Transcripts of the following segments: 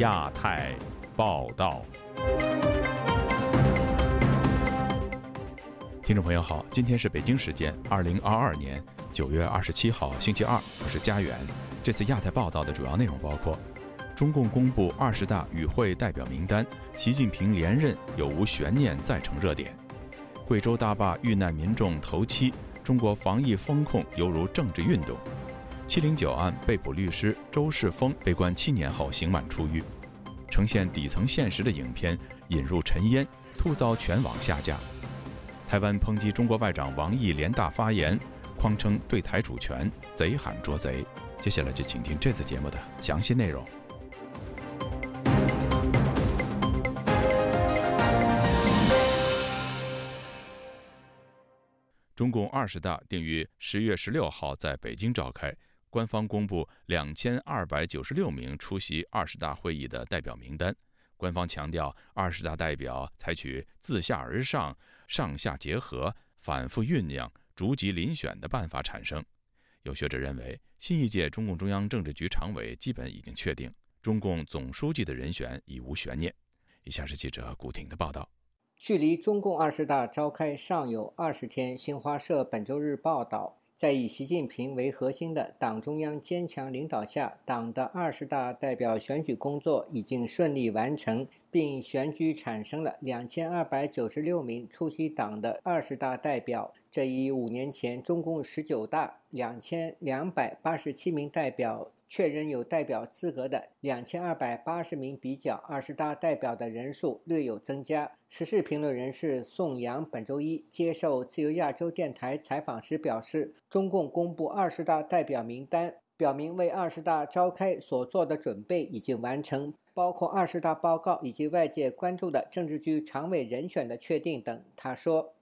亚太报道。听众朋友好，今天是北京时间二零二二年九月二十七号星期二，我是佳远。这次亚太报道的主要内容包括：中共公布二十大与会代表名单，习近平连任有无悬念再成热点；贵州大坝遇难民众头七，中国防疫风控犹如政治运动；七零九案被捕律师周世峰被关七年后刑满出狱；呈现底层现实的影片引入尘烟，突遭全网下架。台湾抨击中国外长王毅联大发言，匡称对台主权贼喊捉贼。接下来就请听这次节目的详细内容。中共二十大定于十月十六号在北京召开，官方公布两千二百九十六名出席二十大会议的代表名单。官方强调，二十大代表采取自下而上、上下结合、反复酝酿、逐级遴选的办法产生。有学者认为，新一届中共中央政治局常委基本已经确定，中共总书记的人选已无悬念。以下是记者古婷的报道。距离中共二十大召开尚有二十天，新华社本周日报道。在以习近平为核心的党中央坚强领导下，党的二十大代表选举工作已经顺利完成，并选举产生了两千二百九十六名出席党的二十大代表。这一五年前中共十九大两千两百八十七名代表。确认有代表资格的两千二百八十名，比较二十大代表的人数略有增加。时事评论人士宋阳本周一接受自由亚洲电台采访时表示，中共公布二十大代表名单，表明为二十大召开所做的准备已经完成，包括二十大报告以及外界关注的政治局常委人选的确定等。他说。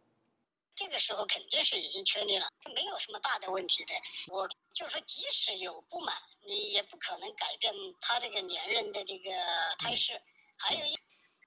这个时候肯定是已经确定了，没有什么大的问题的。我就说，即使有不满，你也不可能改变他这个连任的这个态势。还有一，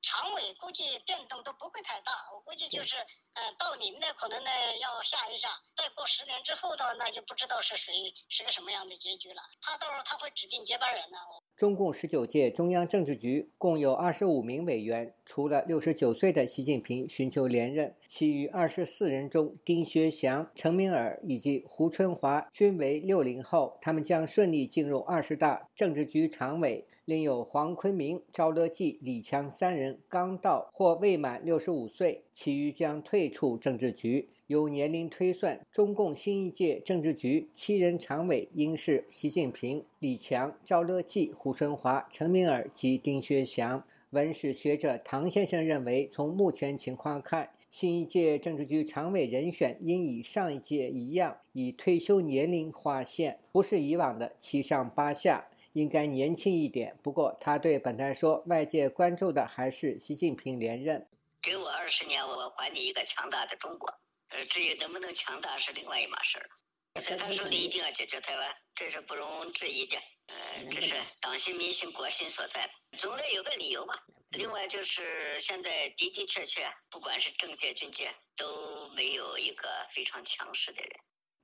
常委估计变动都不会太大，我估计就是，呃，到您呢可能呢要下一下，再过十年之后的话，那就不知道是谁是个什么样的结局了。他到时候他会指定接班人呢。中共十九届中央政治局共有二十五名委员，除了六十九岁的习近平寻求连任，其余二十四人中，丁薛祥、陈敏尔以及胡春华均为六零后，他们将顺利进入二十大政治局常委。另有黄坤明、赵乐际、李强三人刚到或未满六十五岁，其余将退出政治局。由年龄推算，中共新一届政治局七人常委应是习近平、李强、赵乐际、胡春华、陈敏尔及丁薛祥。文史学者唐先生认为，从目前情况看，新一届政治局常委人选应与上一届一样，以退休年龄划线，不是以往的七上八下，应该年轻一点。不过，他对本台说，外界关注的还是习近平连任。给我二十年，我还你一个强大的中国。呃，至于能不能强大是另外一码事儿了。在他手里一定要解决台湾，这是不容置疑的。呃，这是党心、民心、国心所在，总得有个理由吧。另外就是现在的的确确，不管是政界、军界，都没有一个非常强势的人。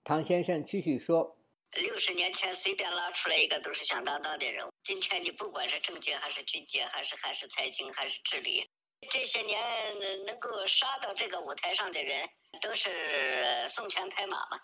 唐先生继续说：“六十年前随便拉出来一个都是响当当的人物，今天你不管是政界还是军界，还是还是财经还是治理，这些年能够杀到这个舞台上的人。”都是送钱拍马嘛，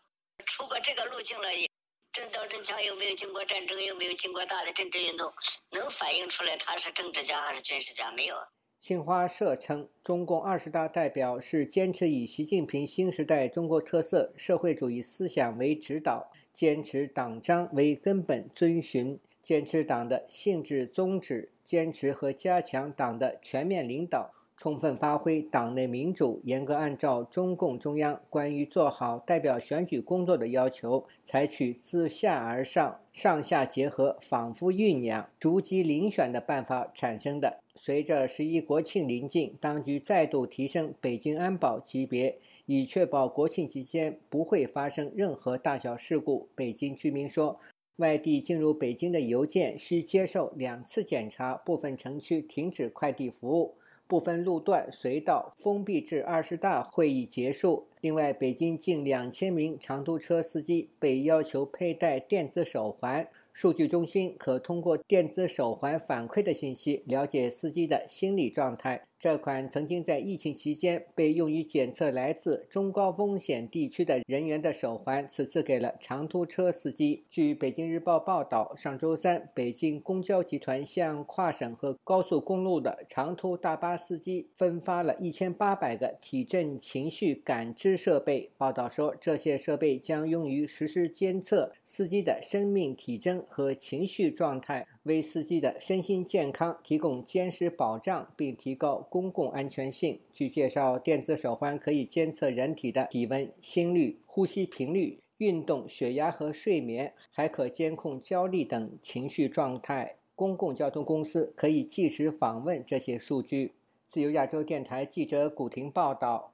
出过这个路径了，也真刀真枪又没有经过战争，又没有经过大的政治运动，能反映出来他是政治家还是军事家没有？新华社称，中共二十大代表是坚持以习近平新时代中国特色社会主义思想为指导，坚持党章为根本遵循，坚持党的性质宗旨，坚持和加强党的全面领导。充分发挥党内民主，严格按照中共中央关于做好代表选举工作的要求，采取自下而上、上下结合、反复酝酿、逐级遴选的办法产生的。随着十一国庆临近，当局再度提升北京安保级别，以确保国庆期间不会发生任何大小事故。北京居民说，外地进入北京的邮件需接受两次检查，部分城区停止快递服务。部分路段隧道封闭至二十大会议结束。另外，北京近两千名长途车司机被要求佩戴电子手环，数据中心可通过电子手环反馈的信息了解司机的心理状态。这款曾经在疫情期间被用于检测来自中高风险地区的人员的手环，此次给了长途车司机。据北京日报报道，上周三，北京公交集团向跨省和高速公路的长途大巴司机分发了一千八百个体震情绪感知设备。报道说，这些设备将用于实时监测司机的生命体征和情绪状态。为司机的身心健康提供坚实保障，并提高公共安全性。据介绍，电子手环可以监测人体的体温、心率、呼吸频率、运动、血压和睡眠，还可监控焦虑等情绪状态。公共交通公司可以即时访问这些数据。自由亚洲电台记者古婷报道。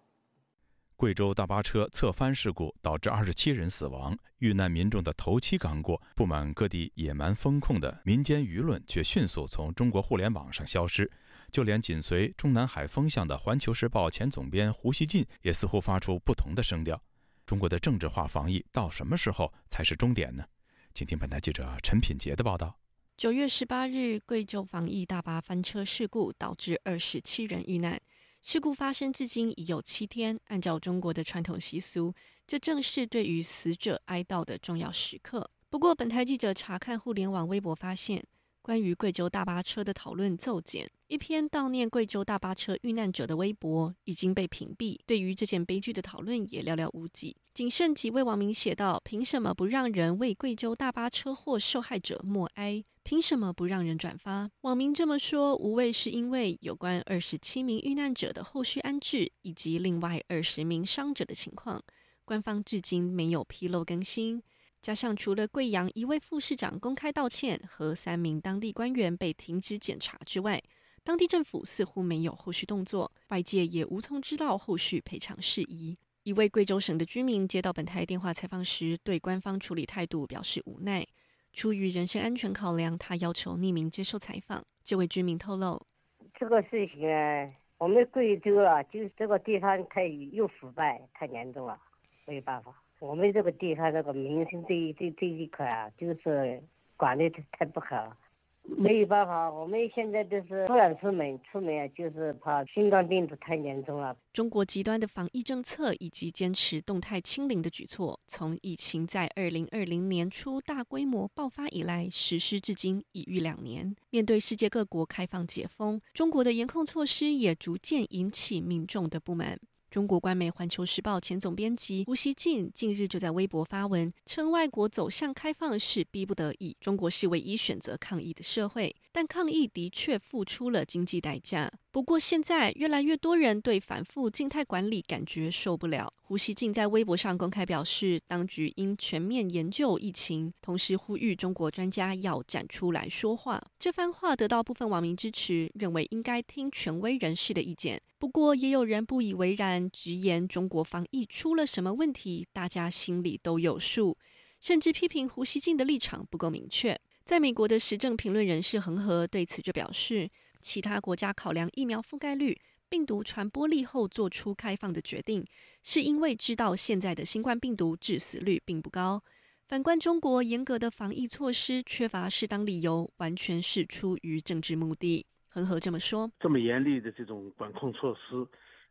贵州大巴车侧翻事故导致二十七人死亡，遇难民众的头七刚过，不满各地野蛮风控的民间舆论却迅速从中国互联网上消失。就连紧随中南海风向的《环球时报》前总编胡锡进也似乎发出不同的声调。中国的政治化防疫到什么时候才是终点呢？请听本台记者陈品杰的报道。九月十八日，贵州防疫大巴翻车事故导致二十七人遇难。事故发生至今已有七天，按照中国的传统习俗，这正是对于死者哀悼的重要时刻。不过，本台记者查看互联网微博发现，关于贵州大巴车的讨论骤减，一篇悼念贵州大巴车遇难者的微博已经被屏蔽，对于这件悲剧的讨论也寥寥无几。仅剩几位网民写道：“凭什么不让人为贵州大巴车祸受害者默哀？”凭什么不让人转发？网民这么说，无谓是因为有关二十七名遇难者的后续安置以及另外二十名伤者的情况，官方至今没有披露更新。加上除了贵阳一位副市长公开道歉和三名当地官员被停职检查之外，当地政府似乎没有后续动作，外界也无从知道后续赔偿事宜。一位贵州省的居民接到本台电话采访时，对官方处理态度表示无奈。出于人身安全考量，他要求匿名接受采访。这位居民透露：“这个事情啊，我们贵州啊，就是这个地方太又腐败太严重了，没有办法。我们这个地方这个民生这一这这一块啊，就是管理太太不好。”没有办法，我们现在都是不敢出门，出门啊就是怕新冠病毒太严重了。中国极端的防疫政策以及坚持动态清零的举措，从疫情在二零二零年初大规模爆发以来实施至今已逾两年。面对世界各国开放解封，中国的严控措施也逐渐引起民众的不满。中国官媒《环球时报》前总编辑吴锡进近日就在微博发文称，外国走向开放是逼不得已，中国是唯一选择抗疫的社会，但抗疫的确付出了经济代价。不过，现在越来越多人对反复静态管理感觉受不了。胡锡进在微博上公开表示，当局应全面研究疫情，同时呼吁中国专家要站出来说话。这番话得到部分网民支持，认为应该听权威人士的意见。不过，也有人不以为然，直言中国防疫出了什么问题，大家心里都有数，甚至批评胡锡进的立场不够明确。在美国的时政评论人士恒河对此就表示。其他国家考量疫苗覆盖率、病毒传播力后做出开放的决定，是因为知道现在的新冠病毒致死率并不高。反观中国，严格的防疫措施缺乏适当理由，完全是出于政治目的。恒河这么说：这么严厉的这种管控措施，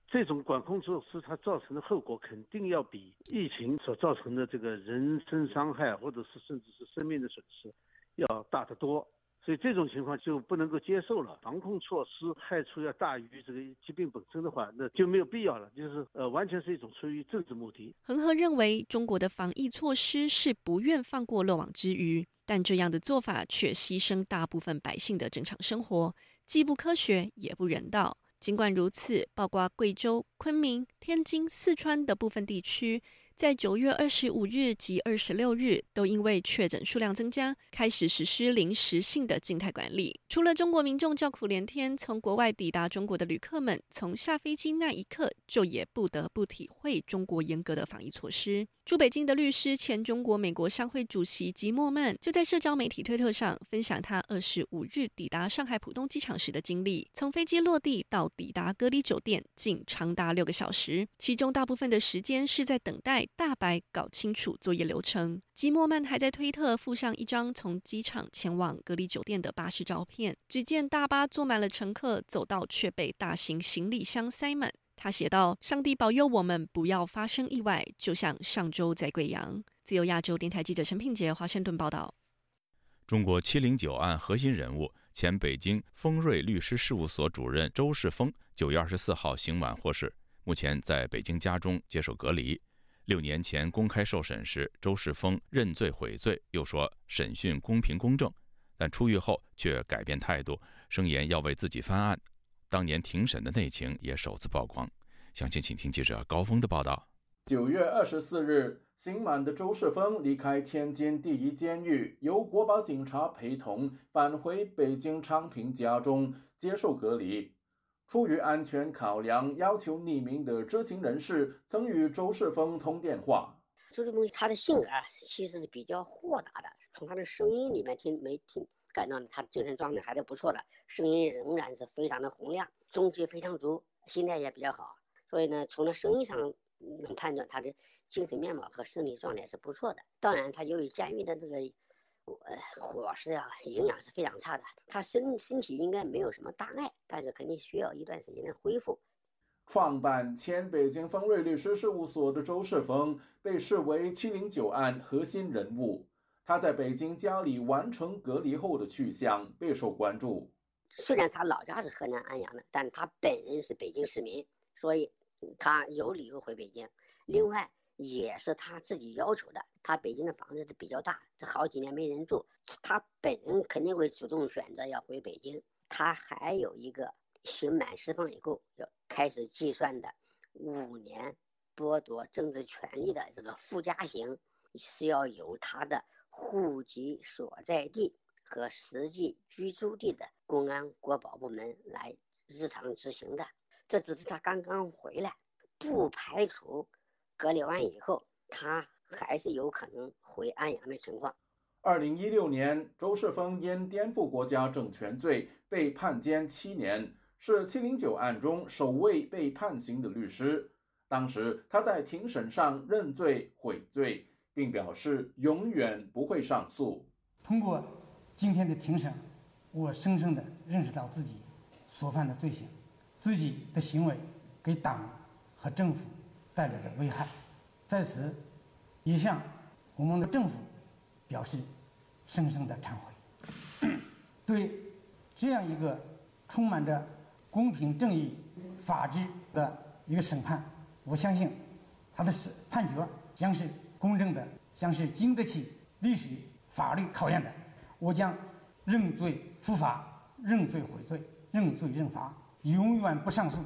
这种管控措施它造成的后果肯定要比疫情所造成的这个人身伤害，或者是甚至是生命的损失要大得多。所以这种情况就不能够接受了。防控措施害处要大于这个疾病本身的话，那就没有必要了。就是呃，完全是一种出于政治目的。恒河认为，中国的防疫措施是不愿放过漏网之鱼，但这样的做法却牺牲大部分百姓的正常生活，既不科学也不人道。尽管如此，包括贵州、昆明、天津、四川的部分地区。在九月二十五日及二十六日，都因为确诊数量增加，开始实施临时性的静态管理。除了中国民众叫苦连天，从国外抵达中国的旅客们，从下飞机那一刻就也不得不体会中国严格的防疫措施。驻北京的律师、前中国美国商会主席吉莫曼就在社交媒体推特上分享他二十五日抵达上海浦东机场时的经历。从飞机落地到抵达隔离酒店，仅长达六个小时，其中大部分的时间是在等待大白搞清楚作业流程。吉莫曼还在推特附上一张从机场前往隔离酒店的巴士照片，只见大巴坐满了乘客，走道却被大型行李箱塞满。他写道：“上帝保佑我们不要发生意外，就像上周在贵阳。”自由亚洲电台记者陈品杰华盛顿报道。中国七零九案核心人物、前北京丰瑞律师事务所主任周世峰，九月二十四号刑满获释，目前在北京家中接受隔离。六年前公开受审时，周世峰认罪悔罪，又说审讯公平公正，但出狱后却改变态度，声言要为自己翻案。当年庭审的内情也首次曝光，详情请听记者高峰的报道。九月二十四日，刑满的周世峰离开天津第一监狱，由国保警察陪同返回北京昌平家中接受隔离。出于安全考量，要求匿名的知情人士曾与周世峰通电话。周世峰他的性格其实是比较豁达的，从他的声音里面听没听。感到他精神状态还是不错的，声音仍然是非常的洪亮，中气非常足，心态也比较好。所以呢，从他声音上能判断他的精神面貌和身体状态是不错的。当然，他由于监狱的这个呃伙食啊，营养是非常差的，他身身体应该没有什么大碍，但是肯定需要一段时间的恢复。创办前北京丰瑞律师事务所的周世峰被视为七零九案核心人物。他在北京家里完成隔离后的去向备受关注。虽然他老家是河南安阳的，但他本人是北京市民，所以他有理由回北京。另外，也是他自己要求的。他北京的房子是比较大，这好几年没人住，他本人肯定会主动选择要回北京。他还有一个刑满释放以后要开始计算的五年剥夺政治权利的这个附加刑，是要由他的。户籍所在地和实际居住地的公安国保部门来日常执行的。这只是他刚刚回来，不排除隔离完以后他还是有可能回安阳的情况。二零一六年，周世峰因颠覆国家政权罪被判监七年，是七零九案中首位被判刑的律师。当时他在庭审上认罪悔罪。并表示永远不会上诉。通过今天的庭审，我深深地认识到自己所犯的罪行，自己的行为给党和政府带来的危害，在此也向我们的政府表示深深的忏悔。对这样一个充满着公平正义、法治的一个审判，我相信他的审判决将是。公正的，将是经得起历史法律考验的。我将认罪伏法，认罪悔罪，认罪认罚，永远不上诉。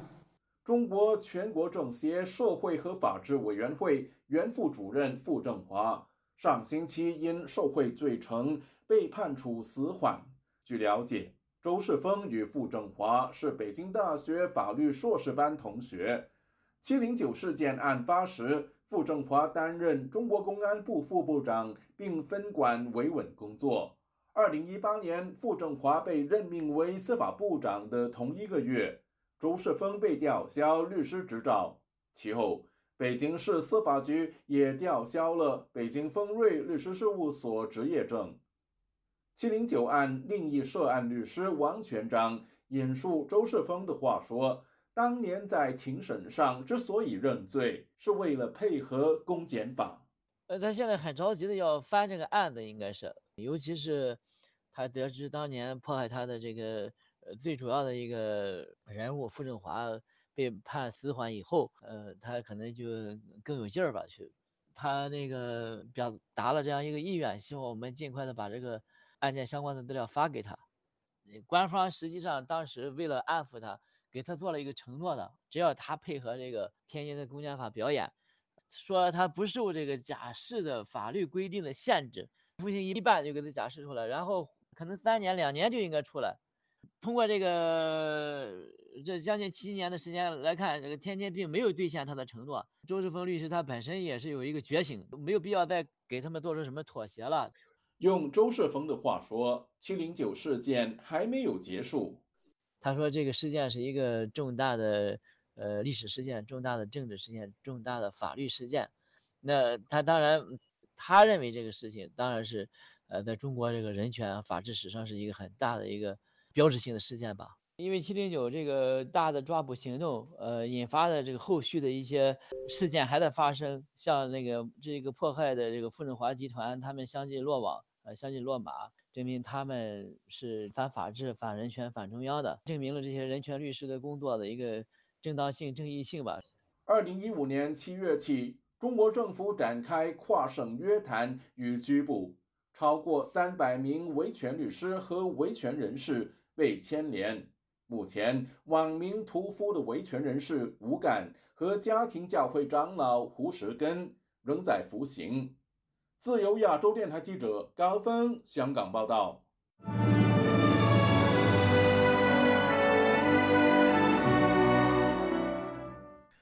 中国全国政协社会和法制委员会原副主任傅政华上星期因受贿罪成被判处死缓。据了解，周世峰与傅政华是北京大学法律硕士班同学。七零九事件案发时。傅政华担任中国公安部副部长，并分管维稳工作。二零一八年，傅政华被任命为司法部长的同一个月，周世峰被吊销律师执照。其后，北京市司法局也吊销了北京丰瑞律师事务所执业证。七零九案另一涉案律师王全章引述周世峰的话说。当年在庭审上之所以认罪，是为了配合公检法。呃，他现在很着急的要翻这个案子，应该是，尤其是他得知当年迫害他的这个呃最主要的一个人物傅政华被判死缓以后，呃，他可能就更有劲儿吧，去，他那个表达了这样一个意愿，希望我们尽快的把这个案件相关的资料发给他。官方实际上当时为了安抚他。给他做了一个承诺的，只要他配合这个天津的公检法表演，说他不受这个假释的法律规定的限制，服刑一半就给他假释出来，然后可能三年两年就应该出来，通过这个这将近七年的时间来看，这个天津并没有兑现他的承诺。周志峰律师他本身也是有一个觉醒，没有必要再给他们做出什么妥协了。用周世峰的话说，七零九事件还没有结束。他说这个事件是一个重大的呃历史事件、重大的政治事件、重大的法律事件。那他当然，他认为这个事情当然是呃在中国这个人权法治史上是一个很大的一个。标志性的事件吧，因为七零九这个大的抓捕行动，呃，引发的这个后续的一些事件还在发生，像那个这个迫害的这个傅政华集团，他们相继落网，呃，相继落马，证明他们是反法治、反人权、反中央的，证明了这些人权律师的工作的一个正当性、正义性吧。二零一五年七月起，中国政府展开跨省约谈与拘捕，超过三百名维权律师和维权人士。被牵连。目前，网名“屠夫”的维权人士吴敢和家庭教会长老胡石根仍在服刑。自由亚洲电台记者高峰香港报道。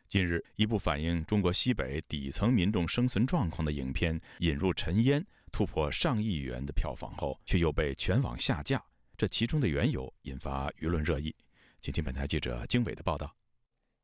近日，一部反映中国西北底层民众生存状况的影片《引入尘烟》突破上亿元的票房后，却又被全网下架。这其中的缘由引发舆论热议，请听本台记者经纬的报道。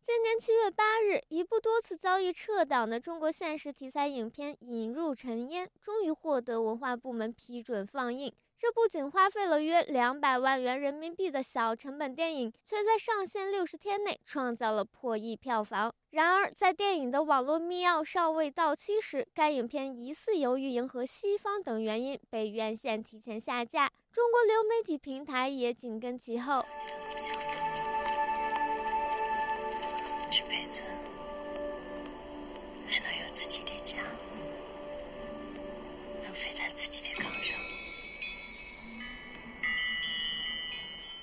今年七月八日，一部多次遭遇撤档的中国现实题材影片《引入尘烟》终于获得文化部门批准放映。这部仅花费了约两百万元人民币的小成本电影，却在上线六十天内创造了破亿票房。然而，在电影的网络密钥尚未到期时，该影片疑似由于迎合西方等原因被院线提前下架。中国流媒体平台也紧跟其后。自己的家能飞在自己的家。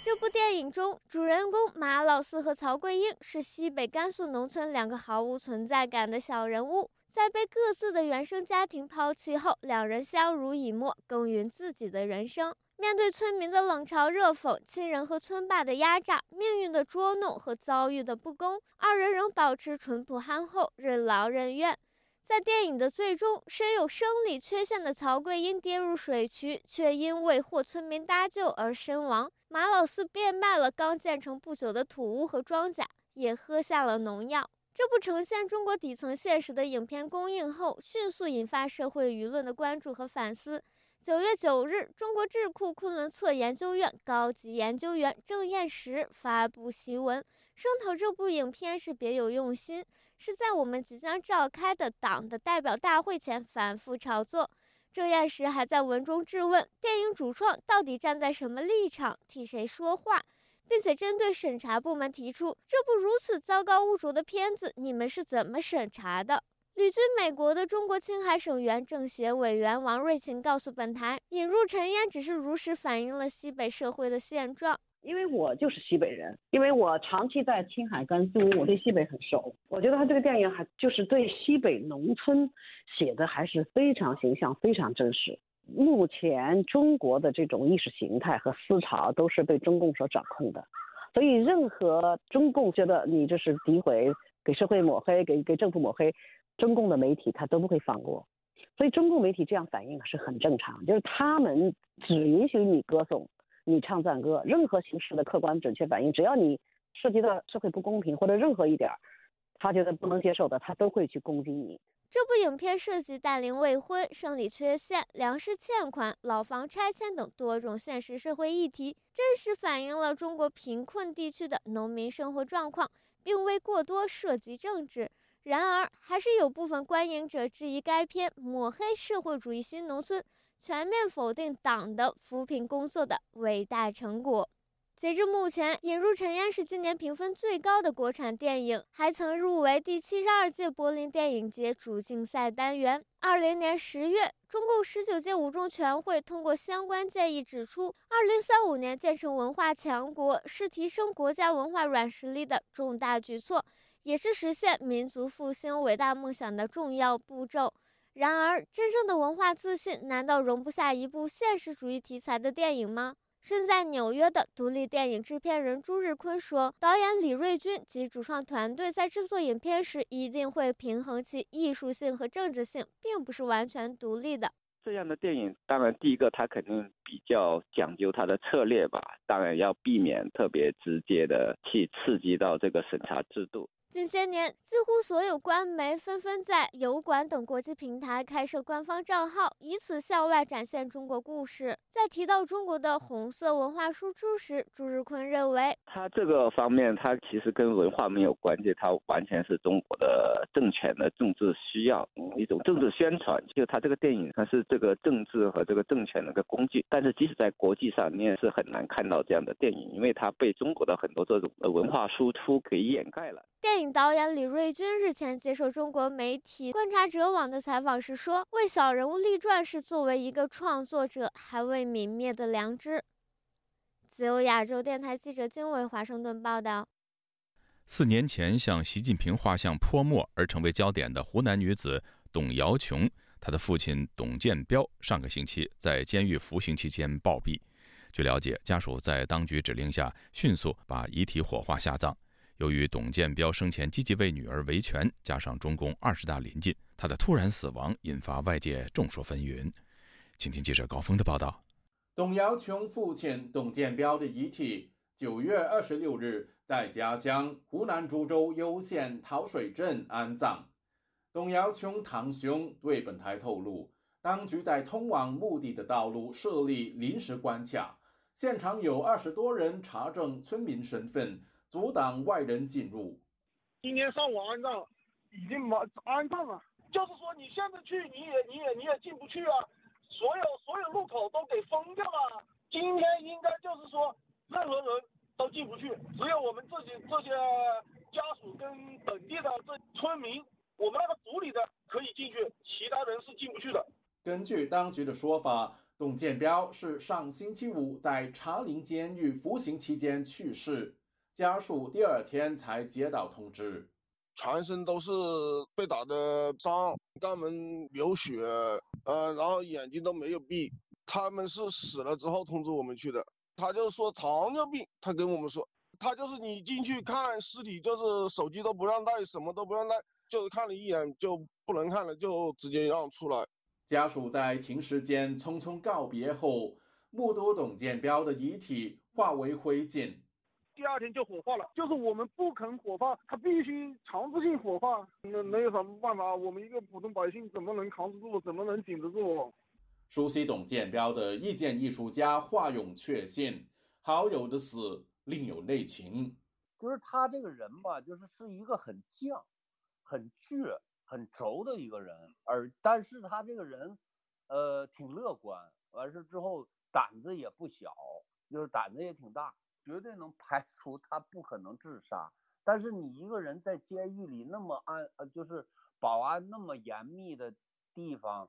这部电影中，主人公马老四和曹桂英是西北甘肃农村两个毫无存在感的小人物，在被各自的原生家庭抛弃后，两人相濡以沫，耕耘自己的人生。面对村民的冷嘲热讽、亲人和村霸的压榨、命运的捉弄和遭遇的不公，二人仍保持淳朴憨厚、任劳任怨。在电影的最终，身有生理缺陷的曹贵英跌入水渠，却因为获村民搭救而身亡。马老四变卖了刚建成不久的土屋和庄稼，也喝下了农药。这部呈现中国底层现实的影片公映后，迅速引发社会舆论的关注和反思。九月九日，中国智库昆仑策研究院高级研究员郑彦石发布檄文，声讨这部影片是别有用心，是在我们即将召开的党的代表大会前反复炒作。郑彦时还在文中质问电影主创到底站在什么立场替谁说话，并且针对审查部门提出这部如此糟糕污浊的片子，你们是怎么审查的？旅居美国的中国青海省原政协委员王瑞琴告诉本台，引入尘烟只是如实反映了西北社会的现状。因为我就是西北人，因为我长期在青海甘肃，我对西北很熟。我觉得他这个电影还就是对西北农村写的还是非常形象、非常真实。目前中国的这种意识形态和思潮都是被中共所掌控的，所以任何中共觉得你这是诋毁、给社会抹黑、给给政府抹黑，中共的媒体他都不会放过。所以中共媒体这样反应是很正常，就是他们只允许你歌颂。你唱赞歌，任何形式的客观准确反应，只要你涉及到社会不公平或者任何一点儿，他觉得不能接受的，他都会去攻击你。这部影片涉及大龄未婚、生理缺陷、粮食欠款、老房拆迁等多种现实社会议题，真实反映了中国贫困地区的农民生活状况，并未过多涉及政治。然而，还是有部分观影者质疑该片抹黑社会主义新农村。全面否定党的扶贫工作的伟大成果。截至目前，《引入尘烟》是今年评分最高的国产电影，还曾入围第七十二届柏林电影节主竞赛单元。二零年十月，中共十九届五中全会通过相关建议，指出，二零三五年建成文化强国是提升国家文化软实力的重大举措，也是实现民族复兴伟大梦想的重要步骤。然而，真正的文化自信难道容不下一部现实主义题材的电影吗？身在纽约的独立电影制片人朱日坤说：“导演李瑞军及主创团队在制作影片时，一定会平衡其艺术性和政治性，并不是完全独立的。这样的电影，当然第一个它肯定比较讲究它的策略吧，当然要避免特别直接的去刺激到这个审查制度。”近些年，几乎所有官媒纷纷在油管等国际平台开设官方账号，以此向外展现中国故事。在提到中国的红色文化输出时，朱日坤认为，他这个方面，他其实跟文化没有关系，他完全是中国的政权的政治需要，一种政治宣传。就他这个电影，它是这个政治和这个政权的一个工具。但是，即使在国际上，你也是很难看到这样的电影，因为它被中国的很多这种文化输出给掩盖了。电影导演李瑞军日前接受中国媒体观察者网的采访时说：“为小人物立传是作为一个创作者还未泯灭的良知。”自由亚洲电台记者金伟华盛顿报道。四年前向习近平画像泼墨而成为焦点的湖南女子董瑶琼，她的父亲董建彪上个星期在监狱服刑期间暴毙。据了解，家属在当局指令下迅速把遗体火化下葬。由于董建彪生前积极为女儿维权，加上中共二十大临近，他的突然死亡引发外界众说纷纭。请听记者高峰的报道：董瑶琼父亲董建彪的遗体，九月二十六日在家乡湖南株洲攸县桃水镇安葬。董瑶琼堂兄对本台透露，当局在通往墓地的道路设立临时关卡，现场有二十多人查证村民身份。阻挡外人进入。今天上午安葬，已经完安葬了。就是说，你现在去，你也你也你也进不去啊。所有所有路口都给封掉了。今天应该就是说，任何人都进不去，只有我们自己这些家属跟本地的这村民，我们那个组里的可以进去，其他人是进不去的。根据当局的说法，董建彪是上星期五在茶陵监狱服刑期间去世。家属第二天才接到通知，全身都是被打的伤，肛门流血，呃，然后眼睛都没有闭。他们是死了之后通知我们去的。他就说糖尿病，他跟我们说，他就是你进去看尸体，就是手机都不让带，什么都不让带，就是看了一眼就不能看了，就直接让出来。家属在停尸间匆匆告别后，目睹董建彪的遗体化为灰烬。第二天就火化了，就是我们不肯火化，他必须强制性火化，那没有什么办法，我们一个普通百姓怎么能扛得住，怎么能顶得住？熟悉董建彪的意见艺术家华勇确信，好友的死另有内情。就是他这个人吧，就是是一个很犟、很倔、很轴的一个人，而但是他这个人，呃，挺乐观，完事之后胆子也不小，就是胆子也挺大。绝对能排除他不可能自杀，但是你一个人在监狱里那么安呃，就是保安那么严密的地方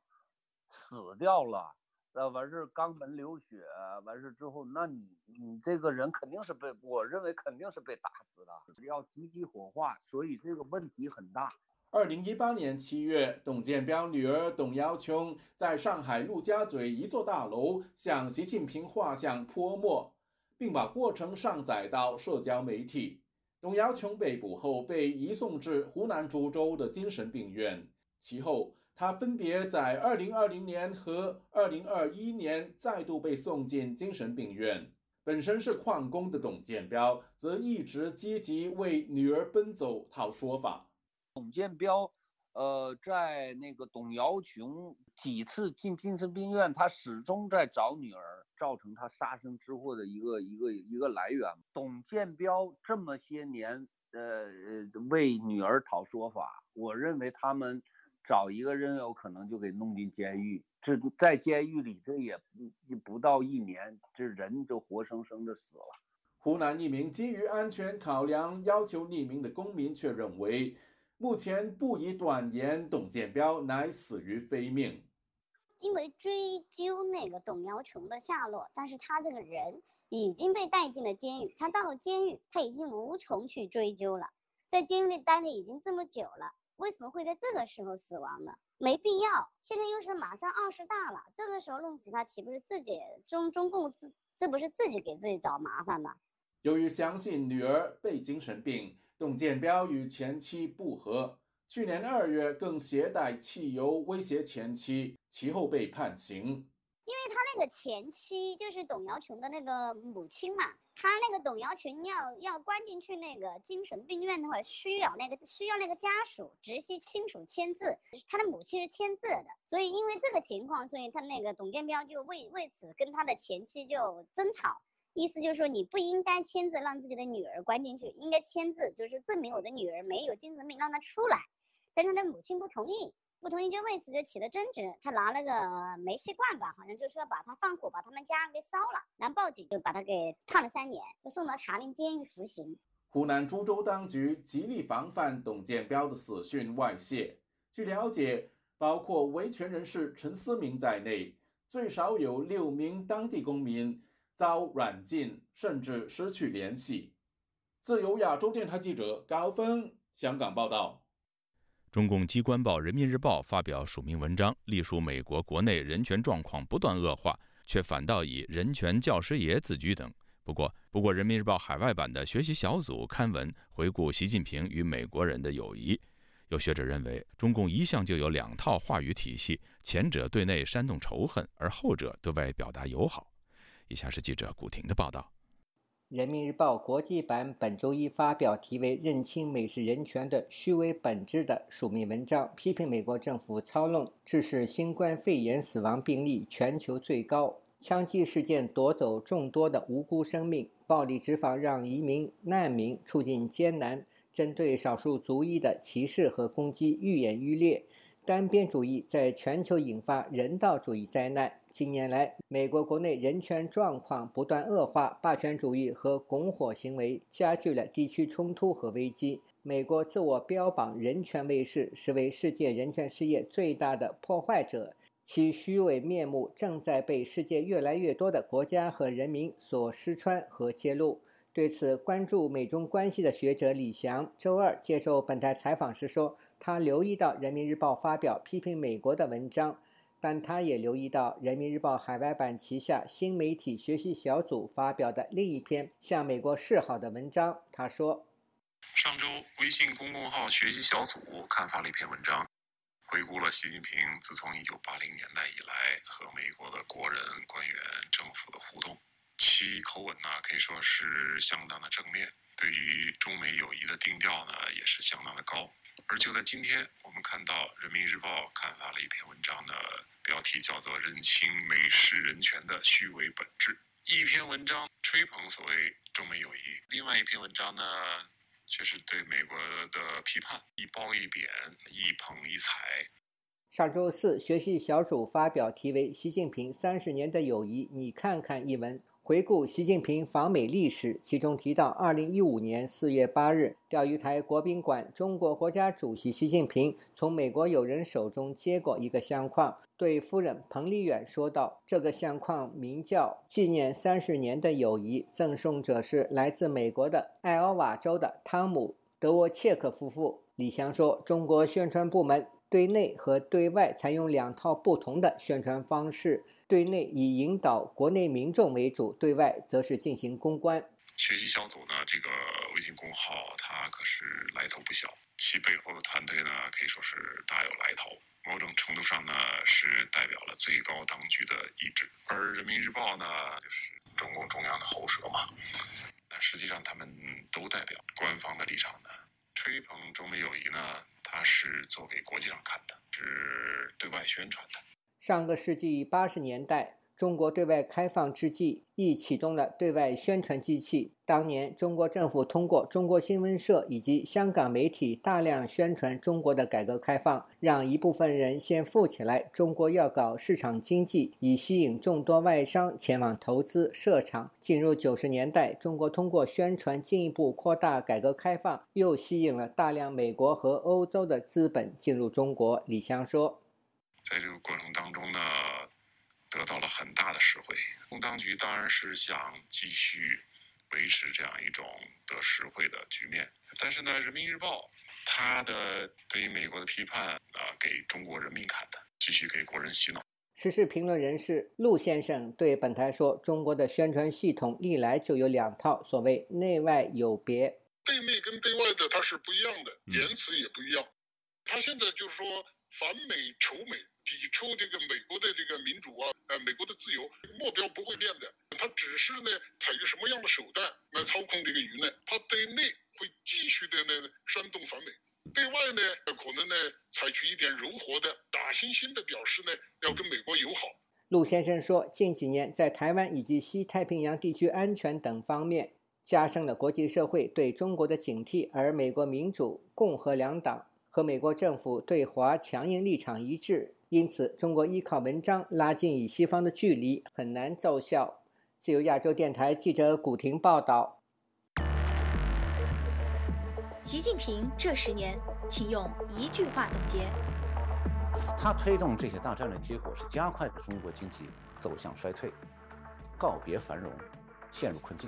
死掉了，呃，完事肛门流血，完事之后，那你你这个人肯定是被我认为肯定是被打死的，要积极火化，所以这个问题很大。二零一八年七月，董建彪女儿董瑶琼在上海陆家嘴一座大楼向习近平画像泼墨。并把过程上载到社交媒体。董瑶琼被捕后被移送至湖南株洲的精神病院，其后他分别在2020年和2021年再度被送进精神病院。本身是矿工的董建彪则一直积极为女儿奔走讨说法。董建彪。呃，在那个董瑶琼几次进精神病院，他始终在找女儿，造成他杀身之祸的一个一个一个来源。董建彪这么些年，呃，为女儿讨说法，我认为他们找一个人有可能就给弄进监狱。这在监狱里，这也不不到一年，这人就活生生的死了。湖南一名基于安全考量要求匿名的公民却认为。目前不宜断言董建彪乃死于非命，因为追究那个董瑶琼的下落，但是他这个人已经被带进了监狱，他到了监狱，他已经无从去追究了，在监狱里待了已经这么久了，为什么会在这个时候死亡呢？没必要。现在又是马上二十大了，这个时候弄死他，岂不是自己中中共自这不是自己给自己找麻烦吗？由于相信女儿被精神病，董建标与前妻不和，去年二月更携带汽油威胁前妻，其后被判刑。因为他那个前妻就是董瑶琼的那个母亲嘛，他那个董瑶琼要要关进去那个精神病院的话，需要那个需要那个家属直系亲属签字，他的母亲是签字的，所以因为这个情况，所以他那个董建彪就为为此跟他的前妻就争吵，意思就是说你不应该签字让自己的女儿关进去，应该签字就是证明我的女儿没有精神病，让她出来，但他的母亲不同意。不同意就为此就起了争执，他拿那个煤气罐吧，好像就说把他放火把他们家给烧了，然后报警就把他给判了三年，就送到茶陵监狱服刑。湖南株洲当局极力防范董建标的死讯外泄。据了解，包括维权人士陈思明在内，最少有六名当地公民遭软禁，甚至失去联系。自由亚洲电台记者高峰香港报道。中共机关报《人民日报》发表署名文章，隶属美国国内人权状况不断恶化，却反倒以“人权教师爷”自居等。不过，不过，《人民日报》海外版的学习小组刊文回顾习近平与美国人的友谊。有学者认为，中共一向就有两套话语体系，前者对内煽动仇恨，而后者对外表达友好。以下是记者古婷的报道。人民日报国际版本周一发表题为《认清美式人权的虚伪本质》的署名文章，批评美国政府操弄，致使新冠肺炎死亡病例全球最高，枪击事件夺走众多的无辜生命，暴力执法让移民难民处境艰难，针对少数族裔的歧视和攻击愈演愈烈。单边主义在全球引发人道主义灾难。近年来，美国国内人权状况不断恶化，霸权主义和拱火行为加剧了地区冲突和危机。美国自我标榜人权卫士，实为世界人权事业最大的破坏者，其虚伪面目正在被世界越来越多的国家和人民所识穿和揭露。对此，关注美中关系的学者李翔周二接受本台采访时说。他留意到《人民日报》发表批评美国的文章，但他也留意到《人民日报》海外版旗下新媒体学习小组发表的另一篇向美国示好的文章。他说：“上周，微信公众号学习小组刊发了一篇文章，回顾了习近平自从1980年代以来和美国的国人、官员、政府的互动，其口吻呢可以说是相当的正面，对于中美友谊的定调呢也是相当的高。”而就在今天，我们看到《人民日报》刊发了一篇文章的标题叫做《认清美式人权的虚伪本质》。一篇文章吹捧所谓中美友谊，另外一篇文章呢，却是对美国的批判，一褒一贬，一捧一踩。上周四，学习小组发表题为《习近平三十年的友谊》，你看看一文。回顾习近平访美历史，其中提到，二零一五年四月八日，钓鱼台国宾馆，中国国家主席习近平从美国友人手中接过一个相框，对夫人彭丽媛说道：“这个相框名叫‘纪念三十年的友谊’，赠送者是来自美国的艾奥瓦州的汤姆·德沃切克夫妇。”李翔说：“中国宣传部门对内和对外采用两套不同的宣传方式。”对内以引导国内民众为主，对外则是进行公关。学习小组呢，这个微信公号它可是来头不小，其背后的团队呢可以说是大有来头，某种程度上呢是代表了最高当局的意志。而人民日报呢，就是中共中央的喉舌嘛，那实际上他们都代表官方的立场呢。吹捧中美友谊呢，它是做给国际上看的，是对外宣传的。上个世纪八十年代，中国对外开放之际，亦启动了对外宣传机器。当年，中国政府通过中国新闻社以及香港媒体大量宣传中国的改革开放，让一部分人先富起来。中国要搞市场经济，以吸引众多外商前往投资设厂。进入九十年代，中国通过宣传进一步扩大改革开放，又吸引了大量美国和欧洲的资本进入中国。李湘说。在这个过程当中呢，得到了很大的实惠。中当局当然是想继续维持这样一种得实惠的局面。但是呢，《人民日报》它的对于美国的批判啊，给中国人民看的，继续给国人洗脑。时事评论人士陆先生对本台说：“中国的宣传系统历来就有两套，所谓内外有别。对内跟对外的它是不一样的，言辞也不一样。他现在就是说反美仇美，抵触这个美国的这个民主啊，呃，美国的自由，目标不会变的。他只是呢，采取什么样的手段来操控这个舆论？他对内会继续的呢煽动反美。”对外呢，可能呢采取一点柔和的、打心心的表示呢，要跟美国友好。陆先生说，近几年在台湾以及西太平洋地区安全等方面，加深了国际社会对中国的警惕，而美国民主、共和两党和美国政府对华强硬立场一致，因此中国依靠文章拉近与西方的距离很难奏效。自由亚洲电台记者古婷报道。习近平这十年，请用一句话总结。他推动这些大战略，结果是加快了中国经济走向衰退，告别繁荣，陷入困境。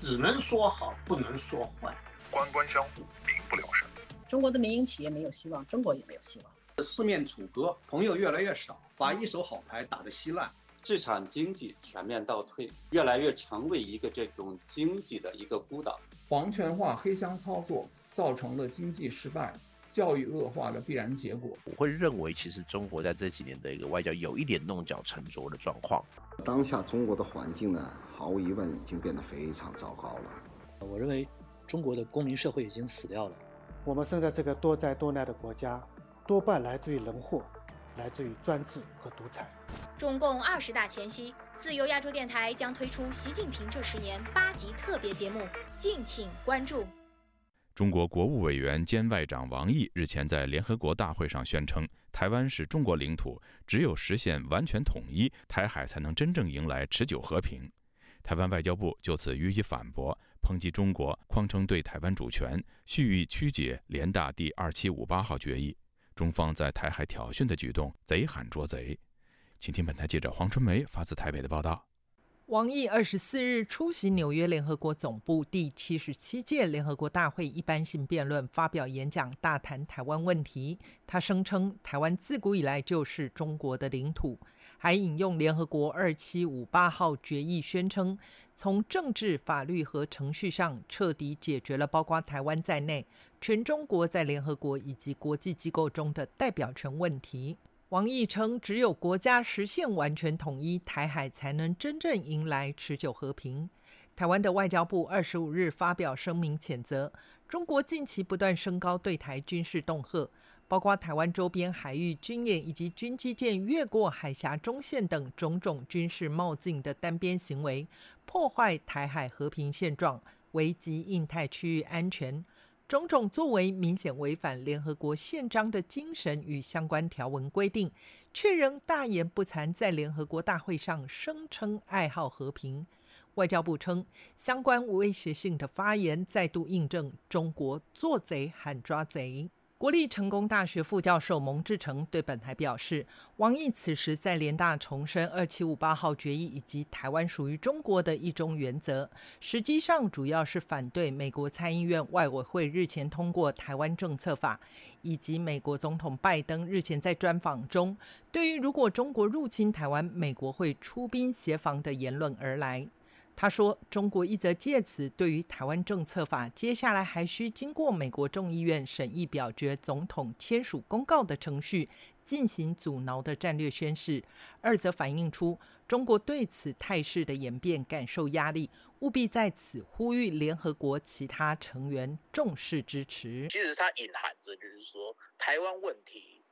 只能说好，不能说坏。官官相护，民不聊生。中国的民营企业没有希望，中国也没有希望。四面楚歌，朋友越来越少，把一手好牌打得稀烂。市场经济全面倒退，越来越成为一个这种经济的一个孤岛。皇权化、黑箱操作造成了经济失败、教育恶化的必然结果。我会认为，其实中国在这几年的一个外交有一点弄巧成拙的状况。当下中国的环境呢，毫无疑问已经变得非常糟糕了。我认为，中国的公民社会已经死掉了。我们生在这个多灾多难的国家，多半来自于人祸。来自于专制和独裁。中共二十大前夕，自由亚洲电台将推出习近平这十年八集特别节目，敬请关注。中国国务委员兼外长王毅日前在联合国大会上宣称，台湾是中国领土，只有实现完全统一，台海才能真正迎来持久和平。台湾外交部就此予以反驳，抨击中国匡称对台湾主权蓄意曲解联大第二七五八号决议。中方在台海挑衅的举动，贼喊捉贼。请听本台记者黄春梅发自台北的报道。王毅二十四日出席纽约联合国总部第七十七届联合国大会一般性辩论，发表演讲，大谈台湾问题。他声称，台湾自古以来就是中国的领土。还引用联合国二七五八号决议，宣称从政治、法律和程序上彻底解决了包括台湾在内全中国在联合国以及国际机构中的代表权问题。王毅称，只有国家实现完全统一，台海才能真正迎来持久和平。台湾的外交部二十五日发表声明，谴责中国近期不断升高对台军事恫吓。包括台湾周边海域军演以及军机舰越过海峡中线等种种军事冒进的单边行为，破坏台海和平现状，危及印太区域安全，种种作为明显违反联合国宪章的精神与相关条文规定，却仍大言不惭在联合国大会上声称爱好和平。外交部称，相关威胁性的发言再度印证中国做贼喊抓贼。国立成功大学副教授蒙志成对本台表示，王毅此时在联大重申二七五八号决议以及台湾属于中国的一中原则，实际上主要是反对美国参议院外委会日前通过台湾政策法，以及美国总统拜登日前在专访中对于如果中国入侵台湾，美国会出兵协防的言论而来。他说：“中国一则借此对于台湾政策法，接下来还需经过美国众议院审议表决、总统签署公告的程序进行阻挠的战略宣示；二则反映出中国对此态势的演变感受压力，务必在此呼吁联合国其他成员重视支持。其实它隐含着就是说，台湾问题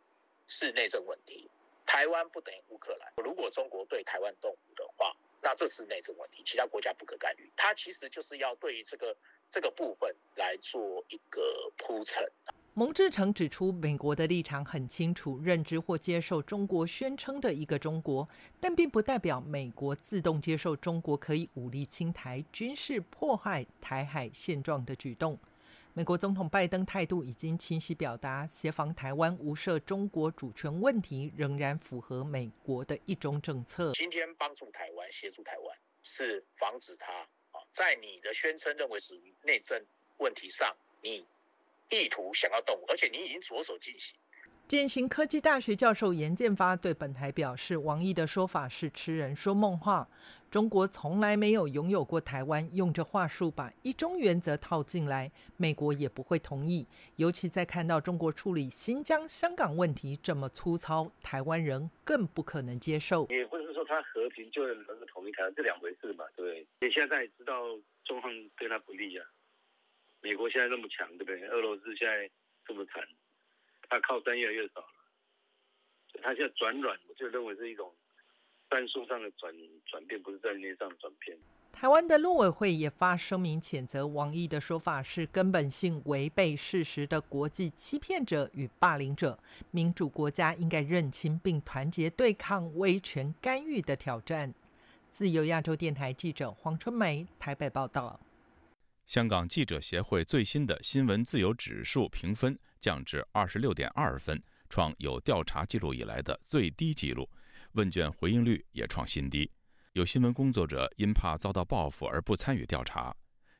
是内政问题，台湾不等于乌克兰。如果中国对台湾动武的话。”那这是内政问题，其他国家不可干预。它其实就是要对于这个这个部分来做一个铺陈。蒙志成指出，美国的立场很清楚，认知或接受中国宣称的一个中国，但并不代表美国自动接受中国可以武力侵台、军事破坏台海现状的举动。美国总统拜登态度已经清晰表达，协防台湾无涉中国主权问题，仍然符合美国的一中政策。今天帮助台湾、协助台湾，是防止他啊在你的宣称认为属于内政问题上，你意图想要动武，而且你已经着手进行。建行科技大学教授严建发对本台表示，王毅的说法是痴人说梦话。中国从来没有拥有过台湾，用这话术把一中原则套进来，美国也不会同意。尤其在看到中国处理新疆、香港问题这么粗糙，台湾人更不可能接受。也不是说他和平就能够统一台湾，这两回事嘛，对不对？你现在也知道中方对他不利啊，美国现在那么强，对不对？俄罗斯现在这么惨。他靠山越来越少了，他现在转软，我就认为是一种战术上的转转变，不是战略上的转变。台湾的陆委会也发声明谴责王毅的说法是根本性违背事实的国际欺骗者与霸凌者。民主国家应该认清并团结对抗威权干预的挑战。自由亚洲电台记者黄春梅台北报道。香港记者协会最新的新闻自由指数评分。降至二十六点二分，创有调查记录以来的最低纪录。问卷回应率也创新低。有新闻工作者因怕遭到报复而不参与调查。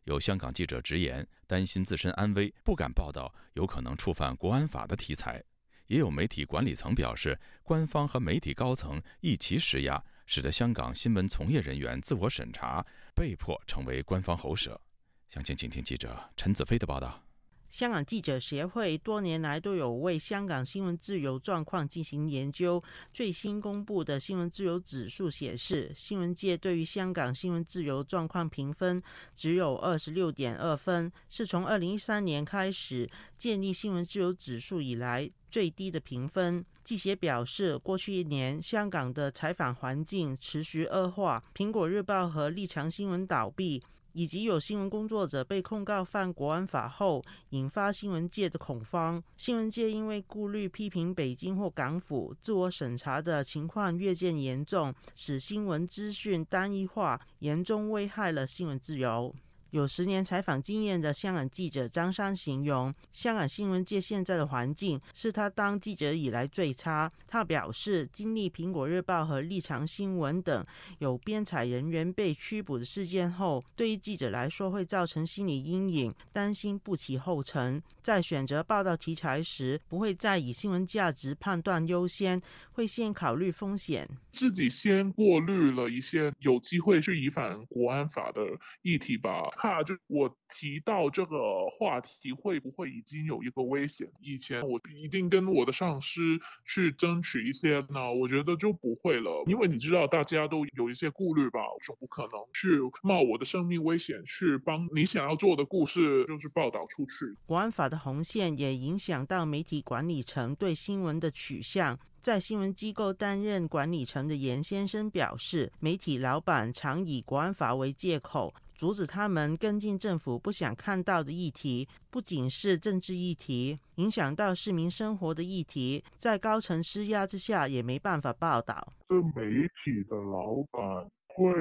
有香港记者直言，担心自身安危，不敢报道有可能触犯国安法的题材。也有媒体管理层表示，官方和媒体高层一起施压，使得香港新闻从业人员自我审查，被迫成为官方喉舌。详情，请听记者陈子飞的报道。香港记者协会多年来都有为香港新闻自由状况进行研究。最新公布的新闻自由指数显示，新闻界对于香港新闻自由状况评分只有二十六点二分，是从二零一三年开始建立新闻自由指数以来最低的评分。记协表示，过去一年香港的采访环境持续恶化，苹果日报和立场新闻倒闭。以及有新闻工作者被控告犯国安法后，引发新闻界的恐慌。新闻界因为顾虑批评北京或港府自我审查的情况越见严重，使新闻资讯单一化，严重危害了新闻自由。有十年采访经验的香港记者张山形容，香港新闻界现在的环境是他当记者以来最差。他表示，经历《苹果日报》和《立场新闻》等有编采人员被拘捕的事件后，对于记者来说会造成心理阴影，担心不起后尘。在选择报道题材时，不会再以新闻价值判断优先，会先考虑风险。自己先过滤了一些有机会是违反国安法的议题吧。怕就我提到这个话题会不会已经有一个危险？以前我一定跟我的上司去争取一些，那我觉得就不会了，因为你知道大家都有一些顾虑吧，就不可能去冒我的生命危险去帮你想要做的故事就是报道出去。国安法的红线也影响到媒体管理层对新闻的取向。在新闻机构担任管理层的严先生表示，媒体老板常以国安法为借口。阻止他们跟进政府不想看到的议题，不仅是政治议题，影响到市民生活的议题，在高层施压之下也没办法报道。这媒体的老板会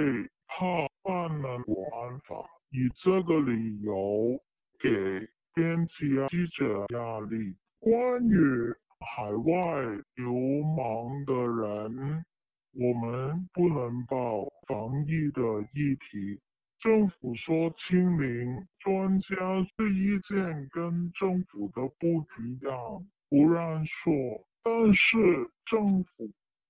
怕犯了国安法，以这个理由给编辑啊记者压力。关于海外流氓的人，我们不能报防疫的议题。政府说清零，专家的意见跟政府的不一样，不让说。但是政府